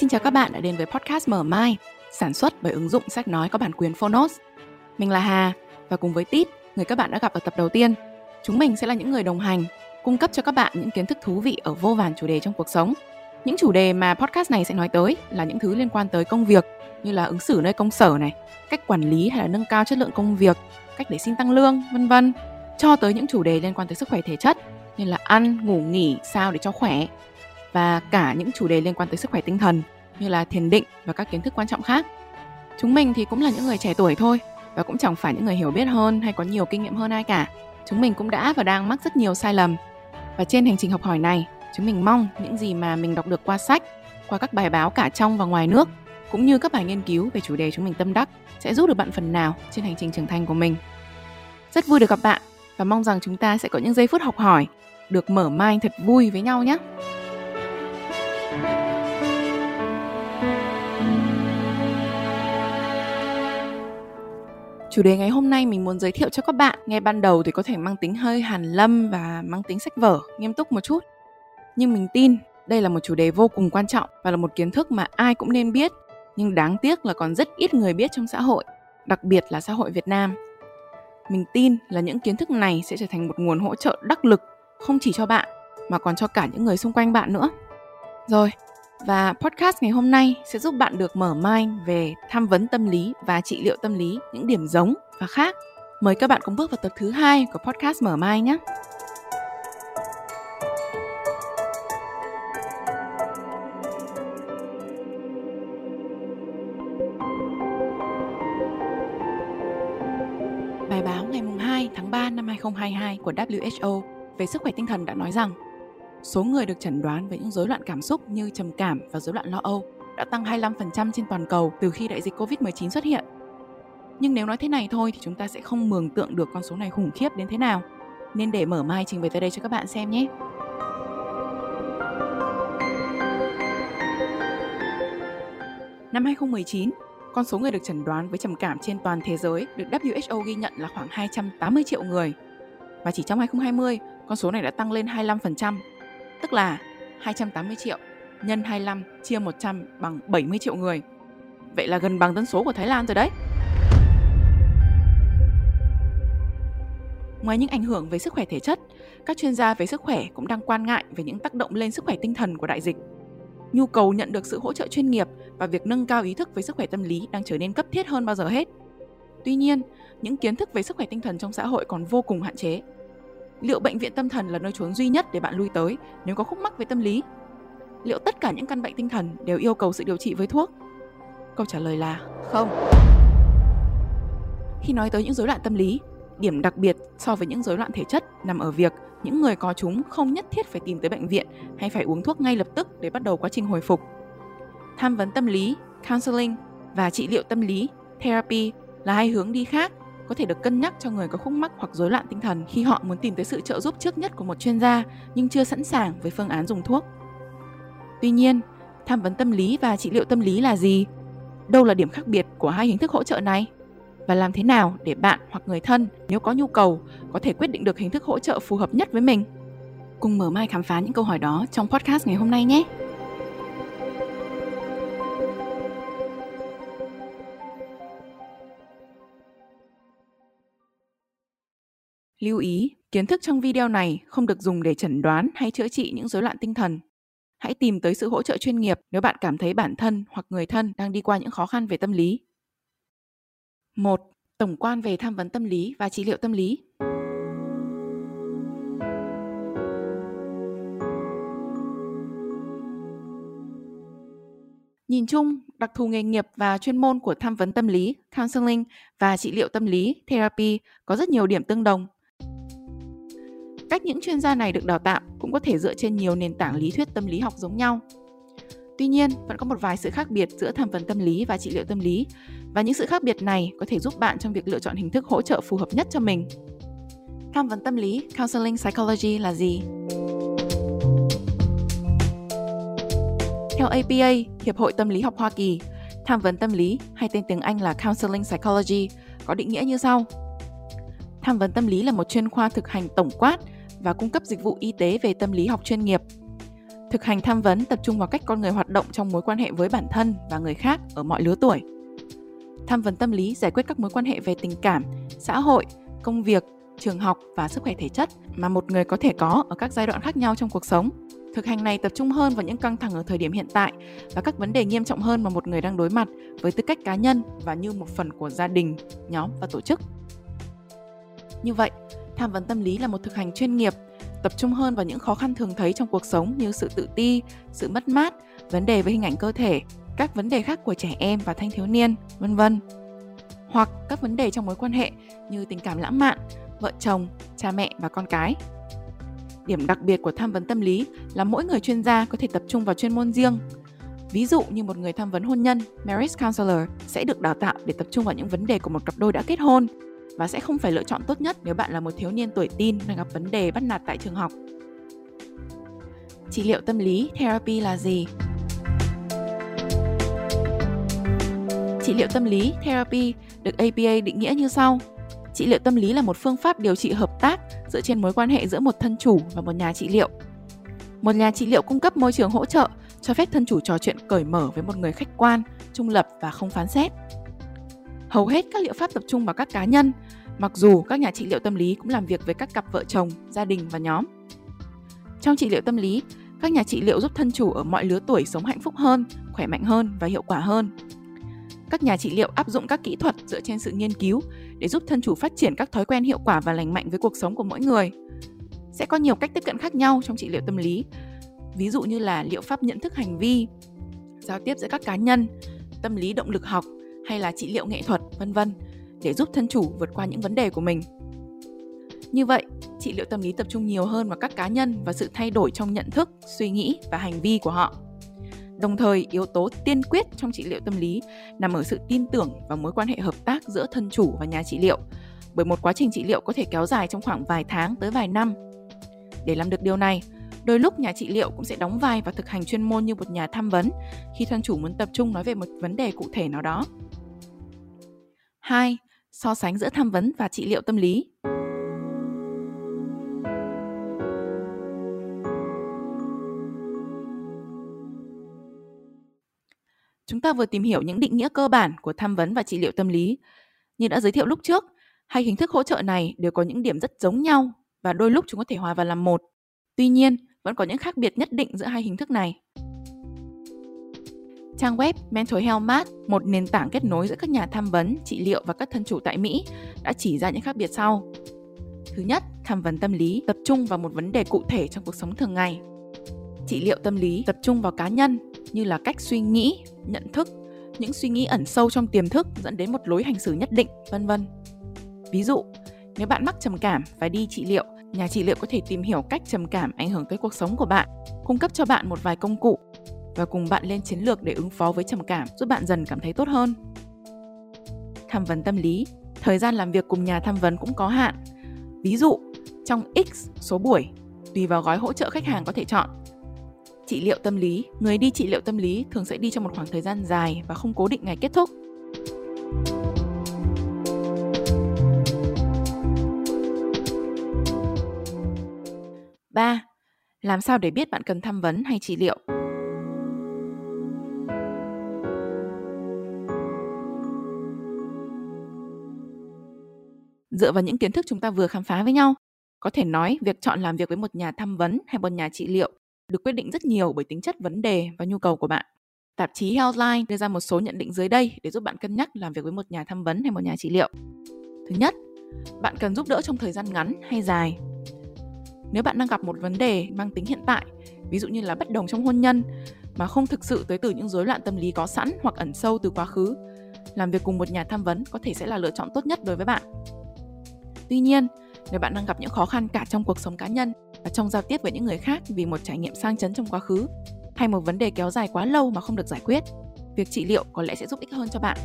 Xin chào các bạn đã đến với podcast Mở Mai, sản xuất bởi ứng dụng sách nói có bản quyền Phonos. Mình là Hà và cùng với Tít, người các bạn đã gặp ở tập đầu tiên, chúng mình sẽ là những người đồng hành, cung cấp cho các bạn những kiến thức thú vị ở vô vàn chủ đề trong cuộc sống. Những chủ đề mà podcast này sẽ nói tới là những thứ liên quan tới công việc như là ứng xử nơi công sở này, cách quản lý hay là nâng cao chất lượng công việc, cách để xin tăng lương, vân vân, cho tới những chủ đề liên quan tới sức khỏe thể chất như là ăn, ngủ nghỉ sao để cho khỏe và cả những chủ đề liên quan tới sức khỏe tinh thần như là thiền định và các kiến thức quan trọng khác. Chúng mình thì cũng là những người trẻ tuổi thôi và cũng chẳng phải những người hiểu biết hơn hay có nhiều kinh nghiệm hơn ai cả. Chúng mình cũng đã và đang mắc rất nhiều sai lầm. Và trên hành trình học hỏi này, chúng mình mong những gì mà mình đọc được qua sách, qua các bài báo cả trong và ngoài nước, cũng như các bài nghiên cứu về chủ đề chúng mình tâm đắc sẽ giúp được bạn phần nào trên hành trình trưởng thành của mình. Rất vui được gặp bạn và mong rằng chúng ta sẽ có những giây phút học hỏi, được mở mind thật vui với nhau nhé. Chủ đề ngày hôm nay mình muốn giới thiệu cho các bạn nghe ban đầu thì có thể mang tính hơi hàn lâm và mang tính sách vở, nghiêm túc một chút. Nhưng mình tin đây là một chủ đề vô cùng quan trọng và là một kiến thức mà ai cũng nên biết, nhưng đáng tiếc là còn rất ít người biết trong xã hội, đặc biệt là xã hội Việt Nam. Mình tin là những kiến thức này sẽ trở thành một nguồn hỗ trợ đắc lực không chỉ cho bạn mà còn cho cả những người xung quanh bạn nữa. Rồi, và podcast ngày hôm nay sẽ giúp bạn được mở mind về tham vấn tâm lý và trị liệu tâm lý, những điểm giống và khác. Mời các bạn cùng bước vào tập thứ hai của podcast mở mind nhé. Bài báo ngày 2 tháng 3 năm 2022 của WHO về sức khỏe tinh thần đã nói rằng số người được chẩn đoán với những rối loạn cảm xúc như trầm cảm và rối loạn lo âu đã tăng 25% trên toàn cầu từ khi đại dịch Covid-19 xuất hiện. Nhưng nếu nói thế này thôi thì chúng ta sẽ không mường tượng được con số này khủng khiếp đến thế nào. Nên để mở mai trình bày tới đây cho các bạn xem nhé. Năm 2019, con số người được chẩn đoán với trầm cảm trên toàn thế giới được WHO ghi nhận là khoảng 280 triệu người. Và chỉ trong 2020, con số này đã tăng lên 25%, tức là 280 triệu nhân 25 chia 100 bằng 70 triệu người. Vậy là gần bằng dân số của Thái Lan rồi đấy. Ngoài những ảnh hưởng về sức khỏe thể chất, các chuyên gia về sức khỏe cũng đang quan ngại về những tác động lên sức khỏe tinh thần của đại dịch. Nhu cầu nhận được sự hỗ trợ chuyên nghiệp và việc nâng cao ý thức về sức khỏe tâm lý đang trở nên cấp thiết hơn bao giờ hết. Tuy nhiên, những kiến thức về sức khỏe tinh thần trong xã hội còn vô cùng hạn chế liệu bệnh viện tâm thần là nơi trốn duy nhất để bạn lui tới, nếu có khúc mắc về tâm lý? Liệu tất cả những căn bệnh tinh thần đều yêu cầu sự điều trị với thuốc? Câu trả lời là không. Khi nói tới những rối loạn tâm lý, điểm đặc biệt so với những rối loạn thể chất nằm ở việc những người có chúng không nhất thiết phải tìm tới bệnh viện hay phải uống thuốc ngay lập tức để bắt đầu quá trình hồi phục. Tham vấn tâm lý, counseling và trị liệu tâm lý, therapy là hai hướng đi khác có thể được cân nhắc cho người có khúc mắc hoặc rối loạn tinh thần khi họ muốn tìm tới sự trợ giúp trước nhất của một chuyên gia nhưng chưa sẵn sàng với phương án dùng thuốc. Tuy nhiên, tham vấn tâm lý và trị liệu tâm lý là gì? Đâu là điểm khác biệt của hai hình thức hỗ trợ này? Và làm thế nào để bạn hoặc người thân nếu có nhu cầu có thể quyết định được hình thức hỗ trợ phù hợp nhất với mình? Cùng mở mai khám phá những câu hỏi đó trong podcast ngày hôm nay nhé! Lưu ý, kiến thức trong video này không được dùng để chẩn đoán hay chữa trị những rối loạn tinh thần. Hãy tìm tới sự hỗ trợ chuyên nghiệp nếu bạn cảm thấy bản thân hoặc người thân đang đi qua những khó khăn về tâm lý. 1. Tổng quan về tham vấn tâm lý và trị liệu tâm lý. Nhìn chung, đặc thù nghề nghiệp và chuyên môn của tham vấn tâm lý, counseling và trị liệu tâm lý, therapy có rất nhiều điểm tương đồng Cách những chuyên gia này được đào tạo cũng có thể dựa trên nhiều nền tảng lý thuyết tâm lý học giống nhau. Tuy nhiên, vẫn có một vài sự khác biệt giữa tham vấn tâm lý và trị liệu tâm lý, và những sự khác biệt này có thể giúp bạn trong việc lựa chọn hình thức hỗ trợ phù hợp nhất cho mình. Tham vấn tâm lý, counseling psychology là gì? Theo APA, Hiệp hội Tâm lý học Hoa Kỳ, tham vấn tâm lý hay tên tiếng Anh là counseling psychology có định nghĩa như sau. Tham vấn tâm lý là một chuyên khoa thực hành tổng quát và cung cấp dịch vụ y tế về tâm lý học chuyên nghiệp. Thực hành tham vấn tập trung vào cách con người hoạt động trong mối quan hệ với bản thân và người khác ở mọi lứa tuổi. Tham vấn tâm lý giải quyết các mối quan hệ về tình cảm, xã hội, công việc, trường học và sức khỏe thể chất mà một người có thể có ở các giai đoạn khác nhau trong cuộc sống. Thực hành này tập trung hơn vào những căng thẳng ở thời điểm hiện tại và các vấn đề nghiêm trọng hơn mà một người đang đối mặt với tư cách cá nhân và như một phần của gia đình, nhóm và tổ chức. Như vậy, tham vấn tâm lý là một thực hành chuyên nghiệp, tập trung hơn vào những khó khăn thường thấy trong cuộc sống như sự tự ti, sự mất mát, vấn đề về hình ảnh cơ thể, các vấn đề khác của trẻ em và thanh thiếu niên, vân vân. Hoặc các vấn đề trong mối quan hệ như tình cảm lãng mạn, vợ chồng, cha mẹ và con cái. Điểm đặc biệt của tham vấn tâm lý là mỗi người chuyên gia có thể tập trung vào chuyên môn riêng. Ví dụ như một người tham vấn hôn nhân, marriage counselor sẽ được đào tạo để tập trung vào những vấn đề của một cặp đôi đã kết hôn và sẽ không phải lựa chọn tốt nhất nếu bạn là một thiếu niên tuổi teen đang gặp vấn đề bắt nạt tại trường học. Trị liệu tâm lý therapy là gì? Trị liệu tâm lý therapy được APA định nghĩa như sau: Trị liệu tâm lý là một phương pháp điều trị hợp tác dựa trên mối quan hệ giữa một thân chủ và một nhà trị liệu. Một nhà trị liệu cung cấp môi trường hỗ trợ cho phép thân chủ trò chuyện cởi mở với một người khách quan, trung lập và không phán xét. Hầu hết các liệu pháp tập trung vào các cá nhân, mặc dù các nhà trị liệu tâm lý cũng làm việc với các cặp vợ chồng, gia đình và nhóm. Trong trị liệu tâm lý, các nhà trị liệu giúp thân chủ ở mọi lứa tuổi sống hạnh phúc hơn, khỏe mạnh hơn và hiệu quả hơn. Các nhà trị liệu áp dụng các kỹ thuật dựa trên sự nghiên cứu để giúp thân chủ phát triển các thói quen hiệu quả và lành mạnh với cuộc sống của mỗi người. Sẽ có nhiều cách tiếp cận khác nhau trong trị liệu tâm lý, ví dụ như là liệu pháp nhận thức hành vi, giao tiếp giữa các cá nhân, tâm lý động lực học hay là trị liệu nghệ thuật, vân vân để giúp thân chủ vượt qua những vấn đề của mình. Như vậy, trị liệu tâm lý tập trung nhiều hơn vào các cá nhân và sự thay đổi trong nhận thức, suy nghĩ và hành vi của họ. Đồng thời, yếu tố tiên quyết trong trị liệu tâm lý nằm ở sự tin tưởng và mối quan hệ hợp tác giữa thân chủ và nhà trị liệu, bởi một quá trình trị liệu có thể kéo dài trong khoảng vài tháng tới vài năm. Để làm được điều này, đôi lúc nhà trị liệu cũng sẽ đóng vai và thực hành chuyên môn như một nhà tham vấn khi thân chủ muốn tập trung nói về một vấn đề cụ thể nào đó. 2. So sánh giữa tham vấn và trị liệu tâm lý. Chúng ta vừa tìm hiểu những định nghĩa cơ bản của tham vấn và trị liệu tâm lý. Như đã giới thiệu lúc trước, hai hình thức hỗ trợ này đều có những điểm rất giống nhau và đôi lúc chúng có thể hòa vào làm một. Tuy nhiên, vẫn có những khác biệt nhất định giữa hai hình thức này. Trang web Mental Health Map, một nền tảng kết nối giữa các nhà tham vấn, trị liệu và các thân chủ tại Mỹ, đã chỉ ra những khác biệt sau. Thứ nhất, tham vấn tâm lý tập trung vào một vấn đề cụ thể trong cuộc sống thường ngày. Trị liệu tâm lý tập trung vào cá nhân như là cách suy nghĩ, nhận thức, những suy nghĩ ẩn sâu trong tiềm thức dẫn đến một lối hành xử nhất định, vân vân. Ví dụ, nếu bạn mắc trầm cảm và đi trị liệu, nhà trị liệu có thể tìm hiểu cách trầm cảm ảnh hưởng tới cuộc sống của bạn, cung cấp cho bạn một vài công cụ và cùng bạn lên chiến lược để ứng phó với trầm cảm, giúp bạn dần cảm thấy tốt hơn. Tham vấn tâm lý, thời gian làm việc cùng nhà tham vấn cũng có hạn. Ví dụ, trong X số buổi, tùy vào gói hỗ trợ khách hàng có thể chọn. Trị liệu tâm lý, người đi trị liệu tâm lý thường sẽ đi trong một khoảng thời gian dài và không cố định ngày kết thúc. Ba, làm sao để biết bạn cần tham vấn hay trị liệu? Dựa vào những kiến thức chúng ta vừa khám phá với nhau, có thể nói việc chọn làm việc với một nhà tham vấn hay một nhà trị liệu được quyết định rất nhiều bởi tính chất vấn đề và nhu cầu của bạn. Tạp chí Healthline đưa ra một số nhận định dưới đây để giúp bạn cân nhắc làm việc với một nhà tham vấn hay một nhà trị liệu. Thứ nhất, bạn cần giúp đỡ trong thời gian ngắn hay dài. Nếu bạn đang gặp một vấn đề mang tính hiện tại, ví dụ như là bất đồng trong hôn nhân mà không thực sự tới từ những rối loạn tâm lý có sẵn hoặc ẩn sâu từ quá khứ, làm việc cùng một nhà tham vấn có thể sẽ là lựa chọn tốt nhất đối với bạn. Tuy nhiên, nếu bạn đang gặp những khó khăn cả trong cuộc sống cá nhân và trong giao tiếp với những người khác vì một trải nghiệm sang chấn trong quá khứ hay một vấn đề kéo dài quá lâu mà không được giải quyết, việc trị liệu có lẽ sẽ giúp ích hơn cho bạn.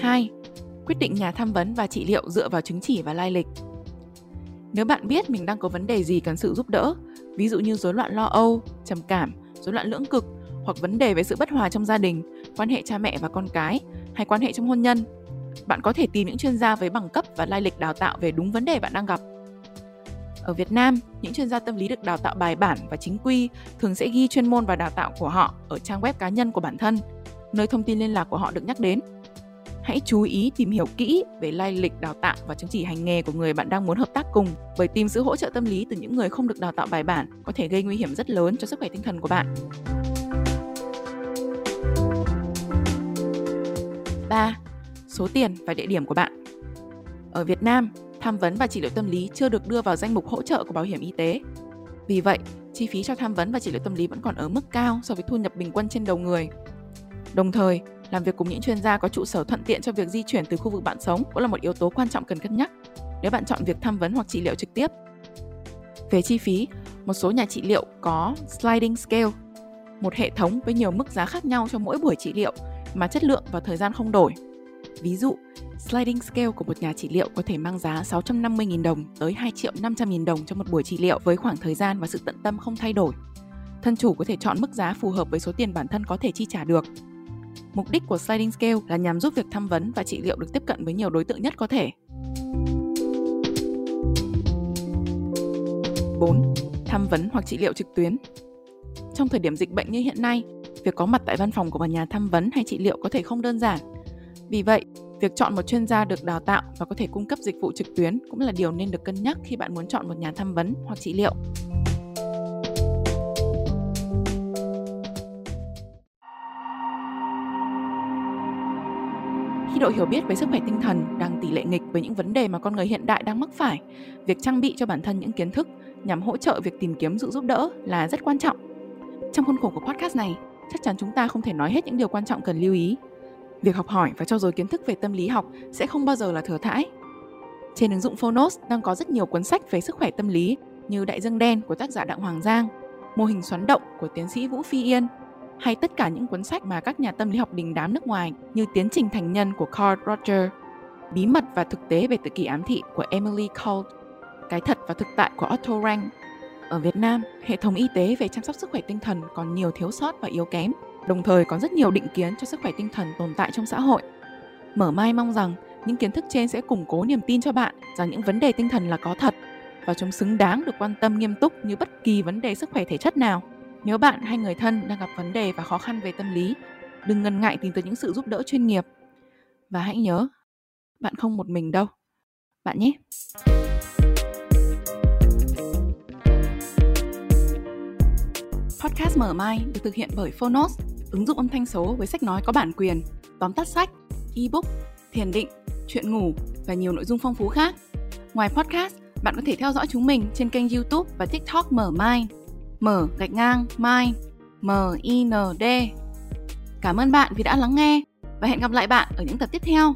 2. Quyết định nhà tham vấn và trị liệu dựa vào chứng chỉ và lai lịch. Nếu bạn biết mình đang có vấn đề gì cần sự giúp đỡ, ví dụ như rối loạn lo âu, trầm cảm, rối loạn lưỡng cực hoặc vấn đề về sự bất hòa trong gia đình, quan hệ cha mẹ và con cái hay quan hệ trong hôn nhân bạn có thể tìm những chuyên gia với bằng cấp và lai lịch đào tạo về đúng vấn đề bạn đang gặp. Ở Việt Nam, những chuyên gia tâm lý được đào tạo bài bản và chính quy thường sẽ ghi chuyên môn và đào tạo của họ ở trang web cá nhân của bản thân, nơi thông tin liên lạc của họ được nhắc đến. Hãy chú ý tìm hiểu kỹ về lai lịch đào tạo và chứng chỉ hành nghề của người bạn đang muốn hợp tác cùng, bởi tìm sự hỗ trợ tâm lý từ những người không được đào tạo bài bản có thể gây nguy hiểm rất lớn cho sức khỏe tinh thần của bạn. 3. Số tiền và địa điểm của bạn. Ở Việt Nam, tham vấn và trị liệu tâm lý chưa được đưa vào danh mục hỗ trợ của bảo hiểm y tế. Vì vậy, chi phí cho tham vấn và trị liệu tâm lý vẫn còn ở mức cao so với thu nhập bình quân trên đầu người. Đồng thời, làm việc cùng những chuyên gia có trụ sở thuận tiện cho việc di chuyển từ khu vực bạn sống cũng là một yếu tố quan trọng cần cân nhắc nếu bạn chọn việc tham vấn hoặc trị liệu trực tiếp. Về chi phí, một số nhà trị liệu có sliding scale, một hệ thống với nhiều mức giá khác nhau cho mỗi buổi trị liệu mà chất lượng và thời gian không đổi. Ví dụ, sliding scale của một nhà trị liệu có thể mang giá 650.000 đồng tới 2 triệu 500.000 đồng cho một buổi trị liệu với khoảng thời gian và sự tận tâm không thay đổi. Thân chủ có thể chọn mức giá phù hợp với số tiền bản thân có thể chi trả được. Mục đích của sliding scale là nhằm giúp việc tham vấn và trị liệu được tiếp cận với nhiều đối tượng nhất có thể. 4. Tham vấn hoặc trị liệu trực tuyến. Trong thời điểm dịch bệnh như hiện nay, việc có mặt tại văn phòng của một nhà tham vấn hay trị liệu có thể không đơn giản. Vì vậy, việc chọn một chuyên gia được đào tạo và có thể cung cấp dịch vụ trực tuyến cũng là điều nên được cân nhắc khi bạn muốn chọn một nhà tham vấn hoặc trị liệu. Khi độ hiểu biết về sức khỏe tinh thần đang tỷ lệ nghịch với những vấn đề mà con người hiện đại đang mắc phải, việc trang bị cho bản thân những kiến thức nhằm hỗ trợ việc tìm kiếm sự giúp đỡ là rất quan trọng. Trong khuôn khổ của podcast này, chắc chắn chúng ta không thể nói hết những điều quan trọng cần lưu ý. Việc học hỏi và trau dồi kiến thức về tâm lý học sẽ không bao giờ là thừa thãi. Trên ứng dụng Phonos đang có rất nhiều cuốn sách về sức khỏe tâm lý như Đại dương đen của tác giả Đặng Hoàng Giang, Mô hình xoắn động của tiến sĩ Vũ Phi Yên, hay tất cả những cuốn sách mà các nhà tâm lý học đình đám nước ngoài như Tiến trình thành nhân của Carl Roger, Bí mật và thực tế về tự kỷ ám thị của Emily Cold, Cái thật và thực tại của Otto Rank ở Việt Nam, hệ thống y tế về chăm sóc sức khỏe tinh thần còn nhiều thiếu sót và yếu kém, đồng thời có rất nhiều định kiến cho sức khỏe tinh thần tồn tại trong xã hội. Mở Mai mong rằng những kiến thức trên sẽ củng cố niềm tin cho bạn rằng những vấn đề tinh thần là có thật và chúng xứng đáng được quan tâm nghiêm túc như bất kỳ vấn đề sức khỏe thể chất nào. Nếu bạn hay người thân đang gặp vấn đề và khó khăn về tâm lý, đừng ngần ngại tìm tới những sự giúp đỡ chuyên nghiệp. Và hãy nhớ, bạn không một mình đâu. Bạn nhé. Podcast Mở Mai được thực hiện bởi Phonos, ứng dụng âm thanh số với sách nói có bản quyền, tóm tắt sách, ebook, thiền định, chuyện ngủ và nhiều nội dung phong phú khác. Ngoài podcast, bạn có thể theo dõi chúng mình trên kênh YouTube và TikTok Mở Mai. Mở gạch ngang Mai M I N D. Cảm ơn bạn vì đã lắng nghe và hẹn gặp lại bạn ở những tập tiếp theo.